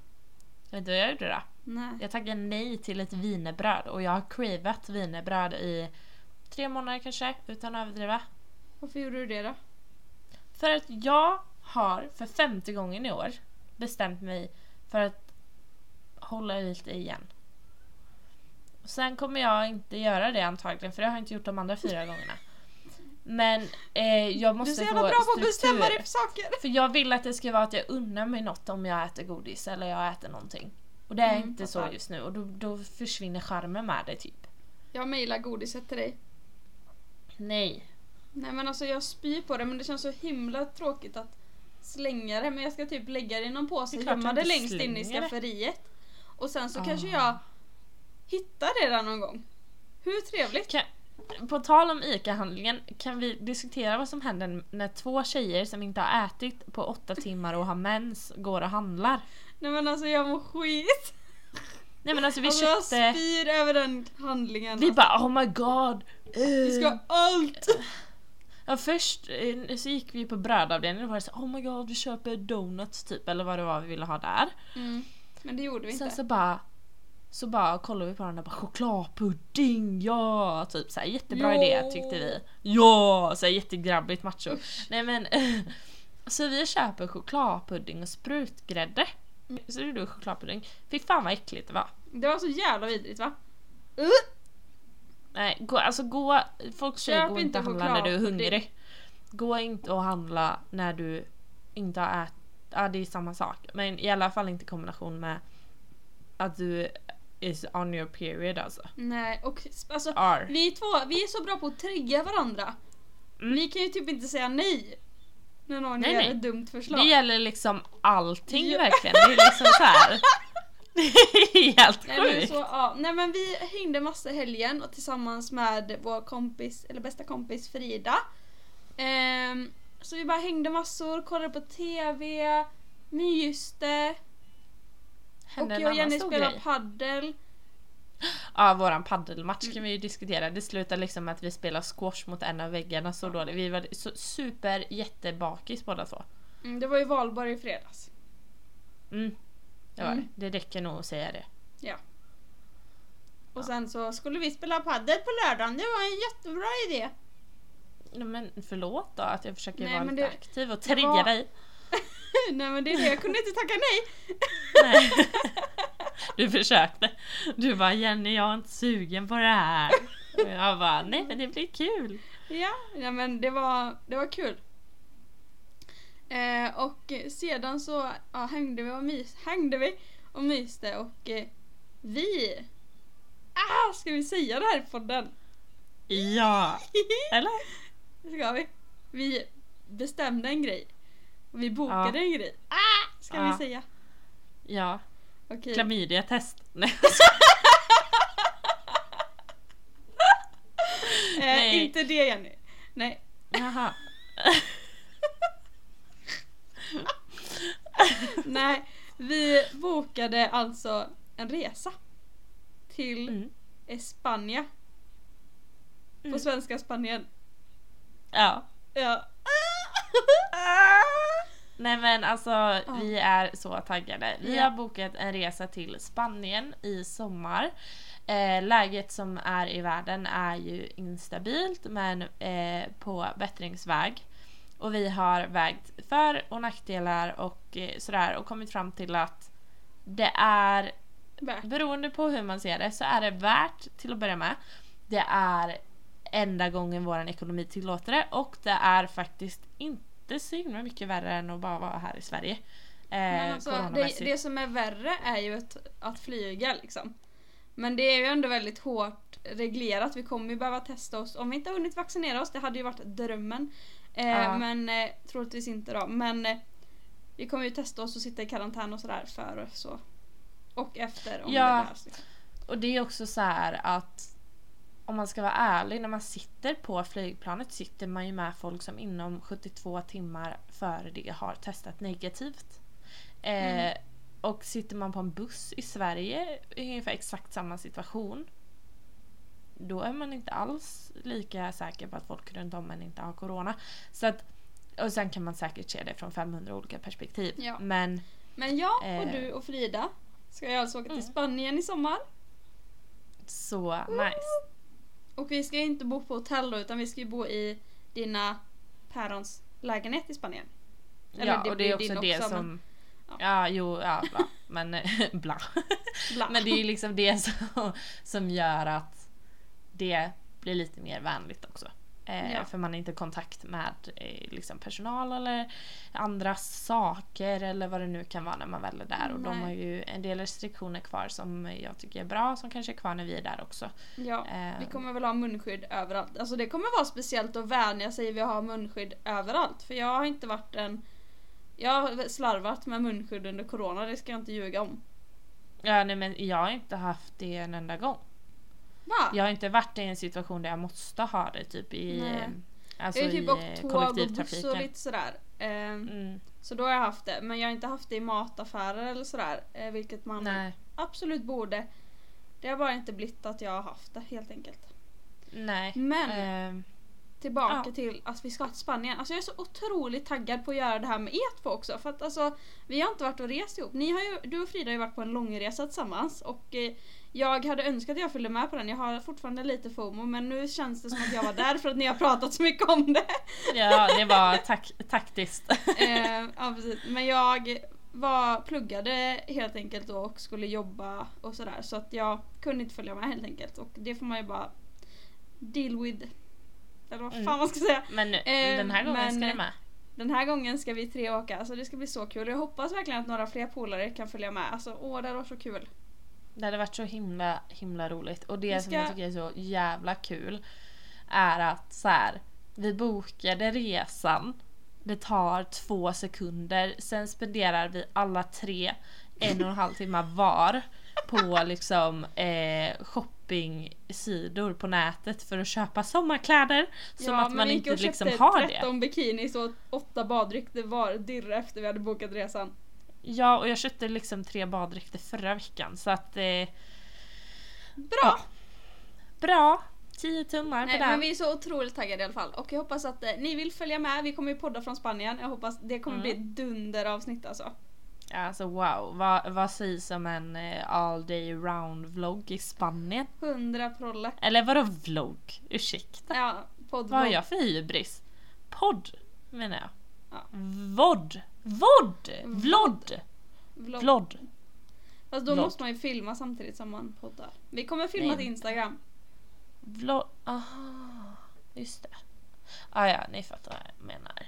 [SPEAKER 2] Vet du vad jag gjorde då?
[SPEAKER 1] Nej.
[SPEAKER 2] Jag tackade nej till ett wienerbröd och jag har cravat wienerbröd i tre månader kanske, utan att överdriva.
[SPEAKER 1] Varför gjorde du det då?
[SPEAKER 2] För att jag har för femte gången i år bestämt mig för att hålla lite igen. Sen kommer jag inte göra det antagligen för det har jag inte gjort de andra fyra gångerna. Men eh, jag
[SPEAKER 1] Du är
[SPEAKER 2] måste
[SPEAKER 1] så
[SPEAKER 2] få
[SPEAKER 1] jävla bra på att
[SPEAKER 2] struktur.
[SPEAKER 1] bestämma dig för saker.
[SPEAKER 2] För jag vill att det ska vara att jag unnar mig något om jag äter godis eller jag äter någonting. Och det är
[SPEAKER 1] Mm,
[SPEAKER 2] inte så
[SPEAKER 1] fattar.
[SPEAKER 2] just nu och då, då försvinner charmen med det typ.
[SPEAKER 1] Jag mejlar godiset till dig.
[SPEAKER 2] Nej.
[SPEAKER 1] Nej men alltså jag spyr på det men det känns så himla tråkigt att slänga det men jag ska typ lägga det i någon påse gömma det längst in i skafferiet. Och sen så
[SPEAKER 2] Ah.
[SPEAKER 1] kanske jag hittar det där någon gång. Hur trevligt?
[SPEAKER 2] Kan, på tal om ICA-handlingen, kan vi diskutera vad som händer när två tjejer som inte har ätit på åtta timmar och har mens går och handlar?
[SPEAKER 1] Nej men alltså jag mår skit.
[SPEAKER 2] Nej men alltså vi
[SPEAKER 1] alltså jag
[SPEAKER 2] köpte...
[SPEAKER 1] spyr över den handlingen.
[SPEAKER 2] Vi
[SPEAKER 1] alltså.
[SPEAKER 2] bara oh my god!
[SPEAKER 1] Vi ska
[SPEAKER 2] eh."
[SPEAKER 1] ha allt!
[SPEAKER 2] Ja först eh, så gick vi på brödavdelningen och var det så oh my god vi köper donuts typ eller vad det var vi ville ha där.
[SPEAKER 1] Mm. Men det gjorde vi
[SPEAKER 2] Sen
[SPEAKER 1] inte.
[SPEAKER 2] så bara så bara kollade vi på den och bara chokladpudding, ja! Typ så här, jättebra
[SPEAKER 1] Ja.
[SPEAKER 2] idé tyckte vi. Ja! Så här, jättegrabbigt macho. Nej men [LAUGHS] så vi köper chokladpudding och sprutgrädde. Så gjorde vi chokladpudding. Fy fan vad äckligt det var.
[SPEAKER 1] Det var så jävla vidrigt va? Uh!
[SPEAKER 2] Nej, gå, alltså gå, folk säger
[SPEAKER 1] Köp
[SPEAKER 2] gå
[SPEAKER 1] inte
[SPEAKER 2] och handla när du är hungrig. Gå inte och handla när du inte har ätit. Ja det är samma sak. Men i alla fall inte i kombination med att du is on your period alltså.
[SPEAKER 1] Nej och alltså
[SPEAKER 2] Are.
[SPEAKER 1] vi två, vi är så bra på att trigga varandra.
[SPEAKER 2] Mm.
[SPEAKER 1] Vi kan ju typ inte säga nej. När någon
[SPEAKER 2] Nej,
[SPEAKER 1] ger
[SPEAKER 2] nej.
[SPEAKER 1] ett dumt förslag.
[SPEAKER 2] Det gäller liksom allting
[SPEAKER 1] Ja.
[SPEAKER 2] verkligen. Det är liksom så här. [LAUGHS] [LAUGHS] Helt
[SPEAKER 1] Nej men,
[SPEAKER 2] sjukt.
[SPEAKER 1] så, ja. Nej men vi hängde massa helgen och tillsammans med vår kompis, eller bästa kompis Frida. Ehm, så vi bara hängde massor, kollade på TV, myste.
[SPEAKER 2] hände
[SPEAKER 1] och
[SPEAKER 2] en
[SPEAKER 1] jag och
[SPEAKER 2] annan
[SPEAKER 1] Jenny
[SPEAKER 2] stor
[SPEAKER 1] spelar
[SPEAKER 2] grej.
[SPEAKER 1] paddel. [GASPS]
[SPEAKER 2] Ja, våran paddelmatch kan vi ju diskutera. Det slutade liksom med att vi spelade squash mot en av väggarna så dåligt. Vi var så super jättebakis båda två.
[SPEAKER 1] Mm, det var ju valborg i fredags.
[SPEAKER 2] Mm. Det var
[SPEAKER 1] Mm.
[SPEAKER 2] det. Det räcker nog att säga det.
[SPEAKER 1] Och
[SPEAKER 2] Ja.
[SPEAKER 1] sen så skulle vi spela paddel på lördagen. Det var en jättebra idé.
[SPEAKER 2] Nej, Men förlåt då att jag försöker
[SPEAKER 1] Nej,
[SPEAKER 2] vara lite
[SPEAKER 1] det-
[SPEAKER 2] aktiv och trigga
[SPEAKER 1] var-
[SPEAKER 2] dig. [LAUGHS]
[SPEAKER 1] Nej men det är det, jag kunde inte tacka nej.
[SPEAKER 2] Nej. [LAUGHS] Du försökte. Du bara Jenny jag är inte sugen på det här. Och jag bara nej men det blir kul.
[SPEAKER 1] Ja, ja men det var, det var kul. Eh, och sedan så ja, hängde vi och mys, hängde vi och myste och eh, vi... Ah, ska vi säga det här i podden?
[SPEAKER 2] Ja. [LAUGHS] Eller?
[SPEAKER 1] Ska vi? Vi bestämde en grej. Och vi bokade en grej. Ah, ska
[SPEAKER 2] Ja.
[SPEAKER 1] vi säga.
[SPEAKER 2] Ja.
[SPEAKER 1] Okej.
[SPEAKER 2] Klamydia-test. [LAUGHS] Nej.
[SPEAKER 1] Eh,
[SPEAKER 2] Nej.
[SPEAKER 1] inte det Jenny. Nej.
[SPEAKER 2] Jaha. [LAUGHS] [LAUGHS]
[SPEAKER 1] Nej, vi bokade alltså en resa till
[SPEAKER 2] Mm.
[SPEAKER 1] På
[SPEAKER 2] Mm.
[SPEAKER 1] svenska Spanien.
[SPEAKER 2] Ja.
[SPEAKER 1] Ja. [LAUGHS]
[SPEAKER 2] Nej men alltså vi är så taggade. Vi
[SPEAKER 1] Ja.
[SPEAKER 2] har bokat en resa till Spanien i sommar. Eh, läget som är i världen är ju instabilt men eh, på bättringsväg. Och vi har vägt för och nackdelar och eh, sådär och kommit fram till att det är
[SPEAKER 1] Värt.
[SPEAKER 2] beroende på hur man ser det så är det värt till att börja med. Det är enda gången vår ekonomi tillåter det och det är faktiskt inte så himla mycket värre än att bara vara här i Sverige. Eh,
[SPEAKER 1] alltså, det, det som är värre är ju att, att flyga liksom. Men det är ju ändå väldigt hårt reglerat. Vi kommer ju behöva testa oss. Om vi inte har hunnit vaccinera oss, det hade ju varit drömmen. Eh,
[SPEAKER 2] Ja.
[SPEAKER 1] Men eh, troligtvis inte då. Men eh, vi kommer ju testa oss och sitta i karantän och sådär före så. Och efter om
[SPEAKER 2] Ja.
[SPEAKER 1] det behövs. Liksom.
[SPEAKER 2] Och det är också så här att om man ska vara ärlig, när man sitter på flygplanet sitter man ju med folk som inom 72 timmar före det har testat negativt. Eh,
[SPEAKER 1] Mm.
[SPEAKER 2] Och sitter man på en buss i Sverige ungefär exakt samma situation då är man inte alls lika säker på att folk runt om en inte har corona. Så att, och sen kan man säkert se det från 500 olika perspektiv.
[SPEAKER 1] Ja.
[SPEAKER 2] Men
[SPEAKER 1] Men jag och
[SPEAKER 2] Eh.
[SPEAKER 1] du och Frida ska ju alltså åka till
[SPEAKER 2] Mm.
[SPEAKER 1] Spanien i sommar.
[SPEAKER 2] så nice.
[SPEAKER 1] Och vi ska ju inte bo på hotell då utan vi ska ju bo i dina pärons lägenhet i Spanien. Eller
[SPEAKER 2] ja,
[SPEAKER 1] det
[SPEAKER 2] och det är också det
[SPEAKER 1] också,
[SPEAKER 2] som...
[SPEAKER 1] men-
[SPEAKER 2] ja.
[SPEAKER 1] ja.
[SPEAKER 2] jo, ja, bla. Men [LAUGHS] bla.
[SPEAKER 1] Bla.
[SPEAKER 2] Men det är ju liksom det som, som gör att det blir lite mer vänligt också. Eh,
[SPEAKER 1] Ja.
[SPEAKER 2] För man är inte i kontakt med eh, liksom personal eller andra saker eller vad det nu kan vara när man väl är där. Och de
[SPEAKER 1] Nej.
[SPEAKER 2] har ju en del restriktioner kvar som jag tycker är bra som kanske är kvar när vi är där också.
[SPEAKER 1] Ja,
[SPEAKER 2] Eh,
[SPEAKER 1] vi kommer väl ha munskydd överallt. Alltså det kommer vara speciellt att vänja sig vid att ha munskydd överallt. För jag har inte varit en... Jag har slarvat med munskydd under corona, det ska jag inte ljuga om.
[SPEAKER 2] Ja, nej, men jag har inte haft det en enda gång.
[SPEAKER 1] Va?
[SPEAKER 2] Jag har inte varit i en situation där jag måste ha det typ i,
[SPEAKER 1] Nej.
[SPEAKER 2] eh, alltså
[SPEAKER 1] jag har typ åkt
[SPEAKER 2] eh,
[SPEAKER 1] tåg och buss och lite sådär. Ehm,
[SPEAKER 2] Mm,
[SPEAKER 1] Så då har jag haft det. Men jag har inte haft det i mataffärer eller sådär. eh, Vilket man
[SPEAKER 2] nej,
[SPEAKER 1] absolut borde. Det har bara inte blivit att jag har haft det helt enkelt.
[SPEAKER 2] nej.
[SPEAKER 1] Men
[SPEAKER 2] ehm,
[SPEAKER 1] tillbaka
[SPEAKER 2] ja.
[SPEAKER 1] till att vi ska till Spanien. Alltså jag är så otroligt taggad på att göra det här med er två också. För att alltså, vi har inte varit och rest ihop. Ni har ju, du och Frida har ju varit på en långresa tillsammans. Och eh, jag hade önskat att jag följde med på den. Jag har fortfarande lite FOMO men nu känns det som att jag var där för att ni har pratat så mycket om det. [LAUGHS]
[SPEAKER 2] Ja, det var tak taktiskt. [LAUGHS]
[SPEAKER 1] eh, ja, precis. Men jag var, pluggade helt enkelt då och skulle jobba och sådär. Så att jag kunde inte följa med helt enkelt. Och det får man ju bara deal with. Eller vad fan
[SPEAKER 2] Mm.
[SPEAKER 1] man ska säga.
[SPEAKER 2] Men nu,
[SPEAKER 1] Eh,
[SPEAKER 2] den här gången
[SPEAKER 1] men-
[SPEAKER 2] ska du med.
[SPEAKER 1] Den här gången ska vi tre åka, alltså det ska bli så kul. Jag hoppas verkligen att några fler polare kan följa med. Alltså åh, det hade varit så kul.
[SPEAKER 2] Det hade varit så himla himla roligt. Och det
[SPEAKER 1] Vi
[SPEAKER 2] som
[SPEAKER 1] ska-
[SPEAKER 2] jag tycker är så jävla kul är att så här, vi bokade resan. Det tar två sekunder. Sen spenderar vi alla tre en och en halv timme var på liksom eh, shoppingsidor på nätet för att köpa sommarkläder. Som att
[SPEAKER 1] men
[SPEAKER 2] man inte
[SPEAKER 1] och
[SPEAKER 2] liksom har det.
[SPEAKER 1] 13 bikinis och åtta baddryck. Det var dirr efter vi hade bokat resan.
[SPEAKER 2] Ja, och jag köpte liksom tre baddräkter förra veckan så att... Eh,
[SPEAKER 1] Bra!
[SPEAKER 2] Ja. bra! 10 tummar
[SPEAKER 1] Nej,
[SPEAKER 2] på
[SPEAKER 1] men
[SPEAKER 2] den.
[SPEAKER 1] vi är så otroligt taggade i alla fall. Och jag hoppas att eh, ni vill följa med. Vi kommer ju podda från Spanien. Jag hoppas det kommer
[SPEAKER 2] Mm.
[SPEAKER 1] bli ett dunderavsnitt alltså.
[SPEAKER 2] Alltså wow, vad, vad sägs om en eh, all day round vlogg i Spanien?
[SPEAKER 1] 100 prolle.
[SPEAKER 2] Eller vadå vlogg? Ursäkta?
[SPEAKER 1] Ja, podd.
[SPEAKER 2] Vad har jag för hybris? Podd menar jag.
[SPEAKER 1] Ja.
[SPEAKER 2] Vod! Vod! Vlodd!
[SPEAKER 1] Vlogg.
[SPEAKER 2] Vlodd!
[SPEAKER 1] Fast då
[SPEAKER 2] Vlogg.
[SPEAKER 1] måste man ju filma samtidigt som man poddar. Vi kommer filma
[SPEAKER 2] Nej.
[SPEAKER 1] till Instagram.
[SPEAKER 2] Vlogg... Aha, just det. Ah, ja, ni fattar vad jag menar.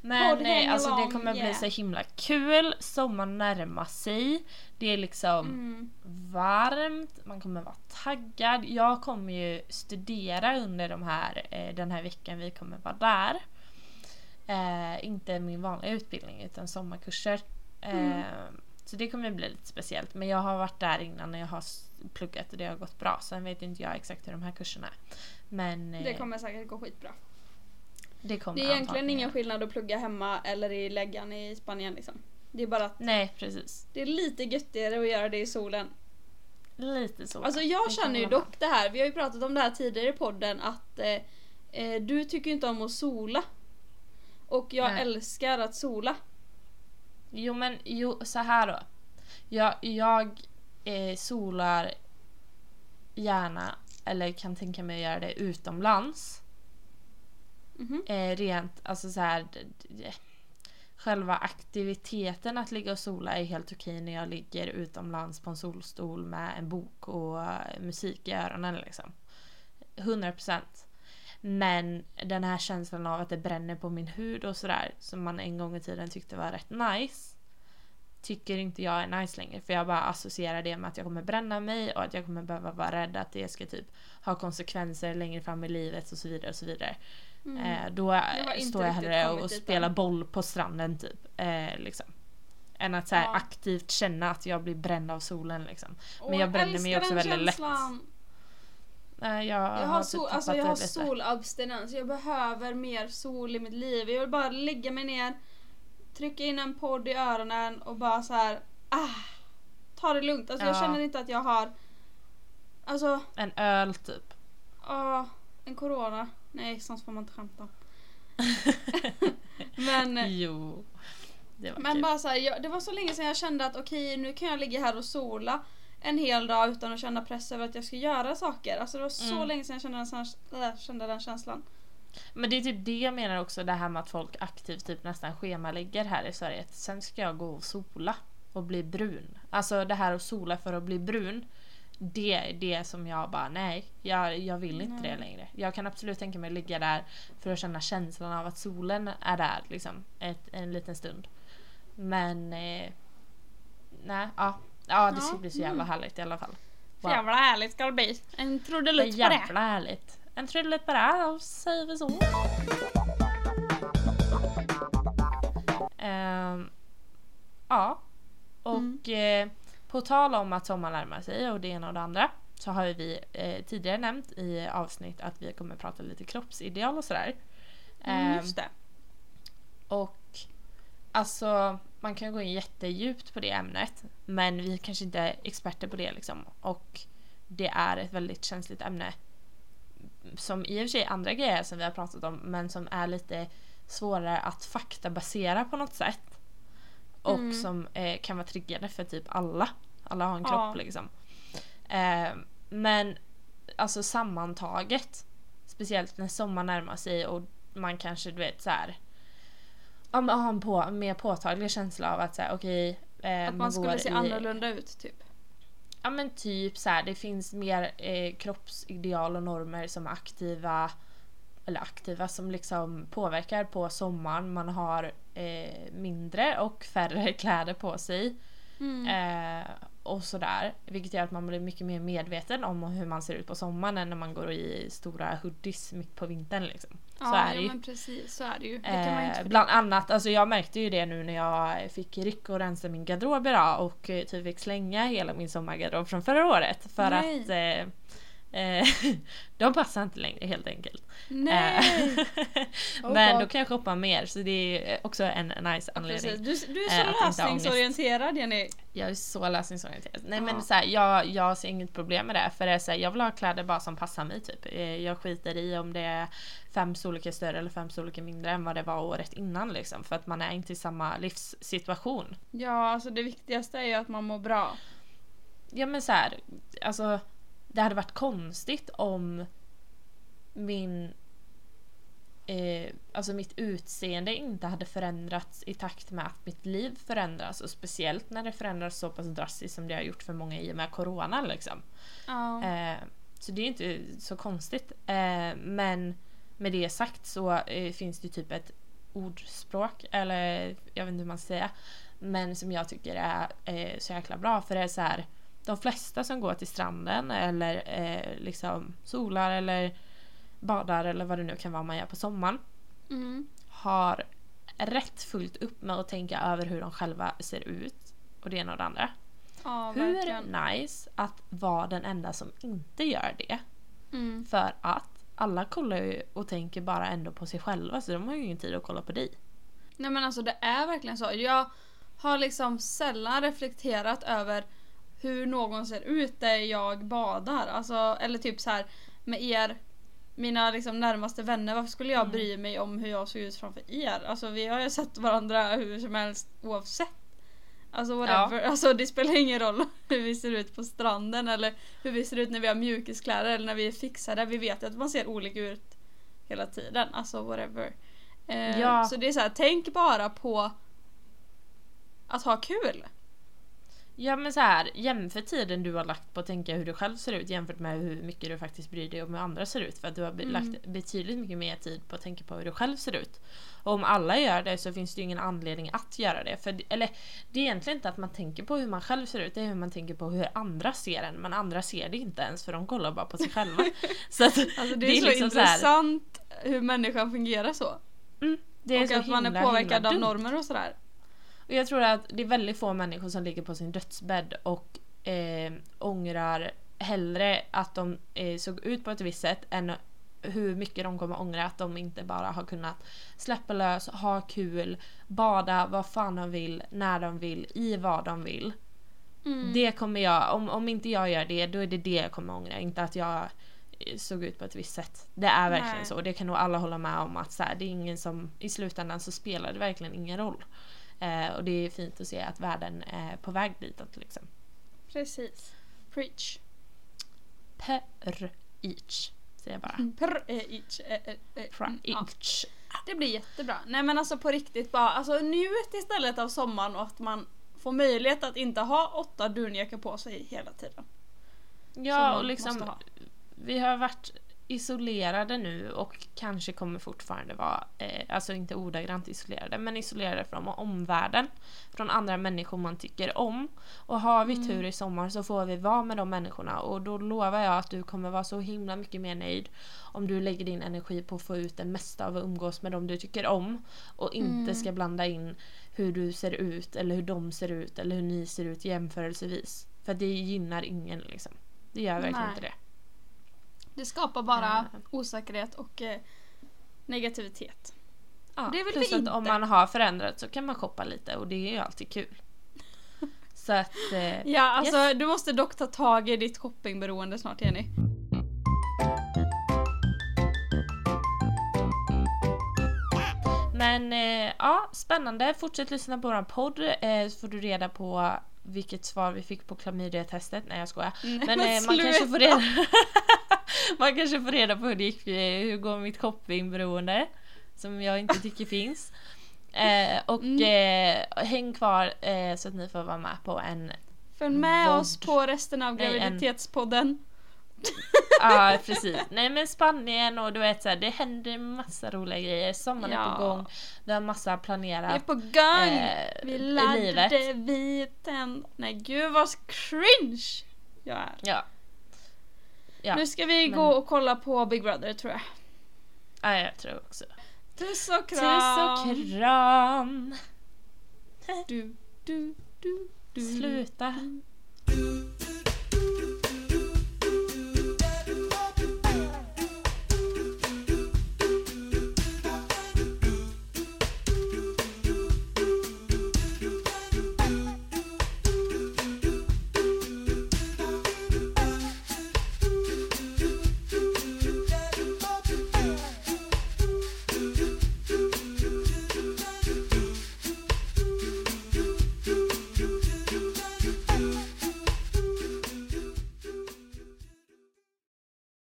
[SPEAKER 2] Men
[SPEAKER 1] hänger
[SPEAKER 2] alltså det kommer bli
[SPEAKER 1] yeah.
[SPEAKER 2] så himla kul. Sommaren närmar sig. Det är liksom
[SPEAKER 1] Mm.
[SPEAKER 2] varmt, man kommer vara taggad. Jag kommer ju studera under de här, eh, den här veckan vi kommer vara där. Eh, inte min vanliga utbildning utan sommarkurser. Eh,
[SPEAKER 1] Mm.
[SPEAKER 2] Så det kommer bli lite speciellt. Men jag har varit där innan och jag har pluggat och det har gått bra. Sen vet inte jag exakt hur de här kurserna är. Men eh,
[SPEAKER 1] Det kommer säkert gå skitbra.
[SPEAKER 2] Det kommer
[SPEAKER 1] Det är egentligen ingen skillnad att plugga hemma eller i läggan i Spanien liksom. Det är bara att
[SPEAKER 2] Nej precis.
[SPEAKER 1] det är lite göttigare att göra det i solen.
[SPEAKER 2] Lite så.
[SPEAKER 1] Alltså jag känner ju dock det här, vi har ju pratat om det här tidigare i podden att eh, eh, du tycker inte om att sola. Och jag
[SPEAKER 2] Nej.
[SPEAKER 1] älskar att sola.
[SPEAKER 2] Jo men jo, så här då. Jag, jag eh, solar gärna, eller kan tänka mig att göra det utomlands.
[SPEAKER 1] Mhm.
[SPEAKER 2] Eh, rent, alltså så här. d- d- Själva aktiviteten att ligga och sola är helt okej när jag ligger utomlands på en solstol med en bok och eh, musik i öronen liksom. 100%. Men den här känslan av att det bränner på min hud och sådär som man en gång i tiden tyckte var rätt nice. Tycker inte jag är nice längre för jag bara associerar det med att jag kommer bränna mig och att jag kommer behöva vara rädd att det ska typ ha konsekvenser längre fram i livet och så vidare och så vidare.
[SPEAKER 1] Mm.
[SPEAKER 2] Eh, då står jag hellre och spelar boll på stranden typ. Eh, liksom. Än att så här,
[SPEAKER 1] Ja.
[SPEAKER 2] aktivt känna att jag blir bränd av solen liksom. Men jag bränner mig också väldigt lätt.
[SPEAKER 1] känslan.
[SPEAKER 2] Eh, jag,
[SPEAKER 1] Jag har, sol,
[SPEAKER 2] typ
[SPEAKER 1] alltså
[SPEAKER 2] tappat
[SPEAKER 1] jag har solabstinens, jag behöver mer sol i mitt liv. Jag vill bara lägga mig ner, trycka in en podd i öronen och bara så här, ah, ta det lugnt. Alltså jag
[SPEAKER 2] Ja.
[SPEAKER 1] känner inte att jag har, alltså,
[SPEAKER 2] En öl typ.
[SPEAKER 1] ah, en corona. Nej, sånt får man inte skämta om. [LAUGHS] Men,
[SPEAKER 2] jo. Det var
[SPEAKER 1] men
[SPEAKER 2] kul.
[SPEAKER 1] bara så här, jag, det var så länge sedan jag kände att okej, nu kan jag ligga här och sola en hel dag utan att känna press över att jag ska göra saker. Alltså det var så
[SPEAKER 2] Mm.
[SPEAKER 1] länge sedan jag kände den, äh, kände den känslan.
[SPEAKER 2] Men det är typ det jag menar också det här med att folk aktivt typ nästan schemalägger här i Sverige. Sen ska jag gå och sola och bli brun. Alltså det här att sola för att bli brun. Det är det som jag bara nej, jag, jag vill inte
[SPEAKER 1] Nej.
[SPEAKER 2] det längre. Jag kan absolut tänka mig att ligga där för att känna känslan av att solen är där liksom ett, en liten stund. Men eh, nej, ja. Ja det ska
[SPEAKER 1] Ja,
[SPEAKER 2] bli så jävla
[SPEAKER 1] mm.
[SPEAKER 2] härligt i alla fall.
[SPEAKER 1] Så jävla härligt ska det bli. En trudelutt på det.
[SPEAKER 2] jävla härligt. En trudelutt på det, säger vi så. Ehm, ja. Och eh, på tal om att sommaren närmar sig och det ena och det andra så har ju vi eh, tidigare nämnt i avsnitt att vi kommer prata lite kroppsideal och sådär.
[SPEAKER 1] Mm,
[SPEAKER 2] Ehm,
[SPEAKER 1] just det.
[SPEAKER 2] och alltså man kan gå in jättedjupt på det ämnet men vi kanske inte är experter på det liksom. Och det är ett väldigt känsligt ämne. Som i och för sig andra grejer som vi har pratat om men som är lite svårare att faktabasera på något sätt. Och
[SPEAKER 1] Mm.
[SPEAKER 2] som eh, kan vara triggande för typ alla. Alla har en
[SPEAKER 1] Ja.
[SPEAKER 2] kropp liksom. Eh, men alltså sammantaget. Speciellt när sommaren närmar sig och man kanske du vet så här. Ja, men har en på, mer påtaglig känsla av att säga okej. eh,
[SPEAKER 1] Att man skulle
[SPEAKER 2] går
[SPEAKER 1] se
[SPEAKER 2] i-
[SPEAKER 1] annorlunda ut typ.
[SPEAKER 2] Ja men typ så här, det finns mer eh, kroppsideal och normer som är aktiva eller aktiva som liksom påverkar på sommaren. Man har eh, mindre och färre [LAUGHS] kläder på sig.
[SPEAKER 1] Mm.
[SPEAKER 2] Eh, och sådär. Vilket gör att man blir mycket mer medveten om hur man ser ut på sommaren än när man går i stora hoodies mitt på vintern. Liksom. Så
[SPEAKER 1] ja,
[SPEAKER 2] är det ju.
[SPEAKER 1] men precis, så är det ju. Det
[SPEAKER 2] Eh, bland annat, alltså jag märkte ju det nu när jag fick rycka och rensa min garderob idag och eh, typ fick slänga hela min sommargarderob från förra året. För
[SPEAKER 1] Nej.
[SPEAKER 2] att eh, Eh, [LAUGHS] de passar inte längre helt enkelt.
[SPEAKER 1] Nej!
[SPEAKER 2] Eh, [LAUGHS]
[SPEAKER 1] Oh
[SPEAKER 2] Men då kan jag shoppa mer så det är också en nice anledning.
[SPEAKER 1] Du, du
[SPEAKER 2] Eh,
[SPEAKER 1] är så
[SPEAKER 2] ångest.
[SPEAKER 1] lösningsorienterad Jenny.
[SPEAKER 2] Jag är så lösningsorienterad. Nej
[SPEAKER 1] Ja.
[SPEAKER 2] men så här, jag, jag ser inget problem med det för det är så här, jag vill ha kläder bara som passar mig typ. Eh, Jag skiter i om det är fem storlekar större eller fem storlekar mindre än vad det var året innan liksom. För att man är inte i samma livssituation.
[SPEAKER 1] Ja, alltså det viktigaste är ju att man mår bra.
[SPEAKER 2] Ja men så här, alltså det hade varit konstigt om min eh, alltså mitt utseende inte hade förändrats i takt med att mitt liv förändras och speciellt när det förändras så pass drastiskt som det har gjort för många i och med corona liksom.
[SPEAKER 1] Ja.
[SPEAKER 2] Eh, så det är inte så konstigt. Eh, men med det sagt så eh, finns det typ ett ordspråk, eller jag vet inte hur man ska säga, men som jag tycker är eh, så jäkla bra för det är så här de flesta som går till stranden eller eh, liksom solar eller badar eller vad det nu kan vara man gör på sommaren
[SPEAKER 1] Mm.
[SPEAKER 2] har rätt fullt upp med att tänka över hur de själva ser ut och det ena och det andra.
[SPEAKER 1] Ja,
[SPEAKER 2] Hur
[SPEAKER 1] verkligen.
[SPEAKER 2] nice att vara den enda som inte gör det.
[SPEAKER 1] Mm.
[SPEAKER 2] För att alla kollar ju och tänker bara ändå på sig själva så de har ju ingen tid att kolla på dig.
[SPEAKER 1] Nej men alltså det är verkligen så. Jag har liksom sällan reflekterat över hur någon ser ut där jag badar. Alltså, eller typ så här med er, mina liksom närmaste vänner. Varför skulle jag
[SPEAKER 2] Mm.
[SPEAKER 1] bry mig om hur jag såg ut framför er? Alltså vi har ju sett varandra hur som helst oavsett. Alltså whatever. Alltså det spelar ingen roll [LAUGHS] hur vi ser ut på stranden eller hur vi ser ut när vi har mjukiskläder eller när vi är fixade. Vi vet ju att man ser olika ut hela tiden. Alltså whatever. Eh,
[SPEAKER 2] Ja.
[SPEAKER 1] Så det är så här, tänk bara på att ha kul.
[SPEAKER 2] Ja men så här, jämför tiden du har lagt på att tänka hur du själv ser ut jämfört med hur mycket du faktiskt bryr dig om hur andra ser ut. För att du har
[SPEAKER 1] Mm.
[SPEAKER 2] lagt betydligt mycket mer tid på att tänka på hur du själv ser ut. Och om alla gör det så finns det ju ingen anledning att göra det. För, eller det är egentligen inte att man tänker på hur man själv ser ut, det är hur man tänker på hur andra ser en. Men andra ser det inte ens för de kollar bara på sig själva. [LAUGHS] så att,
[SPEAKER 1] Alltså det, är, så
[SPEAKER 2] liksom så här-
[SPEAKER 1] intressant hur människan fungerar så.
[SPEAKER 2] mm, det är
[SPEAKER 1] och
[SPEAKER 2] så
[SPEAKER 1] att man är
[SPEAKER 2] himla,
[SPEAKER 1] påverkad
[SPEAKER 2] himla
[SPEAKER 1] av normer och sådär.
[SPEAKER 2] Och jag tror att det är väldigt få människor som ligger på sin dödsbädd och eh, ångrar hellre att de eh, såg ut på ett visst sätt än hur mycket de kommer ångra att de inte bara har kunnat släppa lös, ha kul, bada vad fan de vill, när de vill, i vad de vill.
[SPEAKER 1] Mm.
[SPEAKER 2] Det kommer jag, om, om inte jag gör det, då är det det jag kommer ångra. Inte att jag eh, såg ut på ett visst sätt. Det är verkligen
[SPEAKER 1] Nej.
[SPEAKER 2] så. Det kan nog alla hålla med om att så här, det är ingen som, i slutändan så spelar det verkligen ingen roll. Eh, och det är fint att se att världen är på väg ditåt liksom.
[SPEAKER 1] Precis. Preach.
[SPEAKER 2] Per each, säger jag bara.
[SPEAKER 1] Per, eh, each, eh, eh, eh,
[SPEAKER 2] Per
[SPEAKER 1] mm. Det blir jättebra. Nej men alltså på riktigt bara, alltså njut istället av sommaren och att man får möjlighet att inte ha åtta dunjackor på sig hela tiden.
[SPEAKER 2] Ja och liksom vi har varit isolerade nu och kanske kommer fortfarande vara, eh, alltså inte ordagrant isolerade, men isolerade från omvärlden. Från andra människor man tycker om. Och har vi
[SPEAKER 1] Mm.
[SPEAKER 2] tur i sommar så får vi vara med de människorna och då lovar jag att du kommer vara så himla mycket mer nöjd om du lägger din energi på att få ut den mesta av att umgås med dem du tycker om och inte
[SPEAKER 1] Mm.
[SPEAKER 2] ska blanda in hur du ser ut eller hur de ser ut eller hur ni ser ut jämförelsevis. För det gynnar ingen liksom. Det gör verkligen
[SPEAKER 1] Nej.
[SPEAKER 2] inte det.
[SPEAKER 1] Det skapar bara osäkerhet och eh, negativitet.
[SPEAKER 2] Ja,
[SPEAKER 1] Det vill
[SPEAKER 2] plus
[SPEAKER 1] vi
[SPEAKER 2] att
[SPEAKER 1] inte.
[SPEAKER 2] om man har förändrat så kan man shoppa lite och det är ju alltid kul. [LAUGHS] Så att... Eh,
[SPEAKER 1] Ja, alltså du måste dock ta tag i ditt shoppingberoende snart Jenny.
[SPEAKER 2] men eh, ja, spännande. Fortsätt lyssna på vår podd eh, så får du reda på vilket svar vi fick på klamydia-testet. Nej jag skojar.
[SPEAKER 1] Nej,
[SPEAKER 2] Men,
[SPEAKER 1] men [LAUGHS]
[SPEAKER 2] eh, man kanske får reda [LAUGHS] Man kanske får reda på hur det gick, eh, hur går mitt shoppingberoende. Som jag inte tycker finns. Eh, och
[SPEAKER 1] Mm.
[SPEAKER 2] eh, häng kvar eh, så att ni får vara med på en
[SPEAKER 1] Följ med
[SPEAKER 2] Vod.
[SPEAKER 1] oss på resten av graviditetspodden.
[SPEAKER 2] Ja precis. Nej men Spanien och du vet så här, det händer massa roliga grejer. Sommaren är
[SPEAKER 1] Ja.
[SPEAKER 2] på gång. Vi har massa
[SPEAKER 1] Vi är
[SPEAKER 2] planerat.
[SPEAKER 1] på gång!
[SPEAKER 2] eh,
[SPEAKER 1] vi laddade,
[SPEAKER 2] livet.
[SPEAKER 1] vi tänd... Nej gud vad cringe jag är.
[SPEAKER 2] Ja. Ja,
[SPEAKER 1] nu ska vi
[SPEAKER 2] men-
[SPEAKER 1] gå och kolla på Big Brother tror jag.
[SPEAKER 2] ja, jag tror också.
[SPEAKER 1] Puss och kram!
[SPEAKER 2] och kram!
[SPEAKER 1] Du, du, du, du.
[SPEAKER 2] Sluta.
[SPEAKER 1] Du,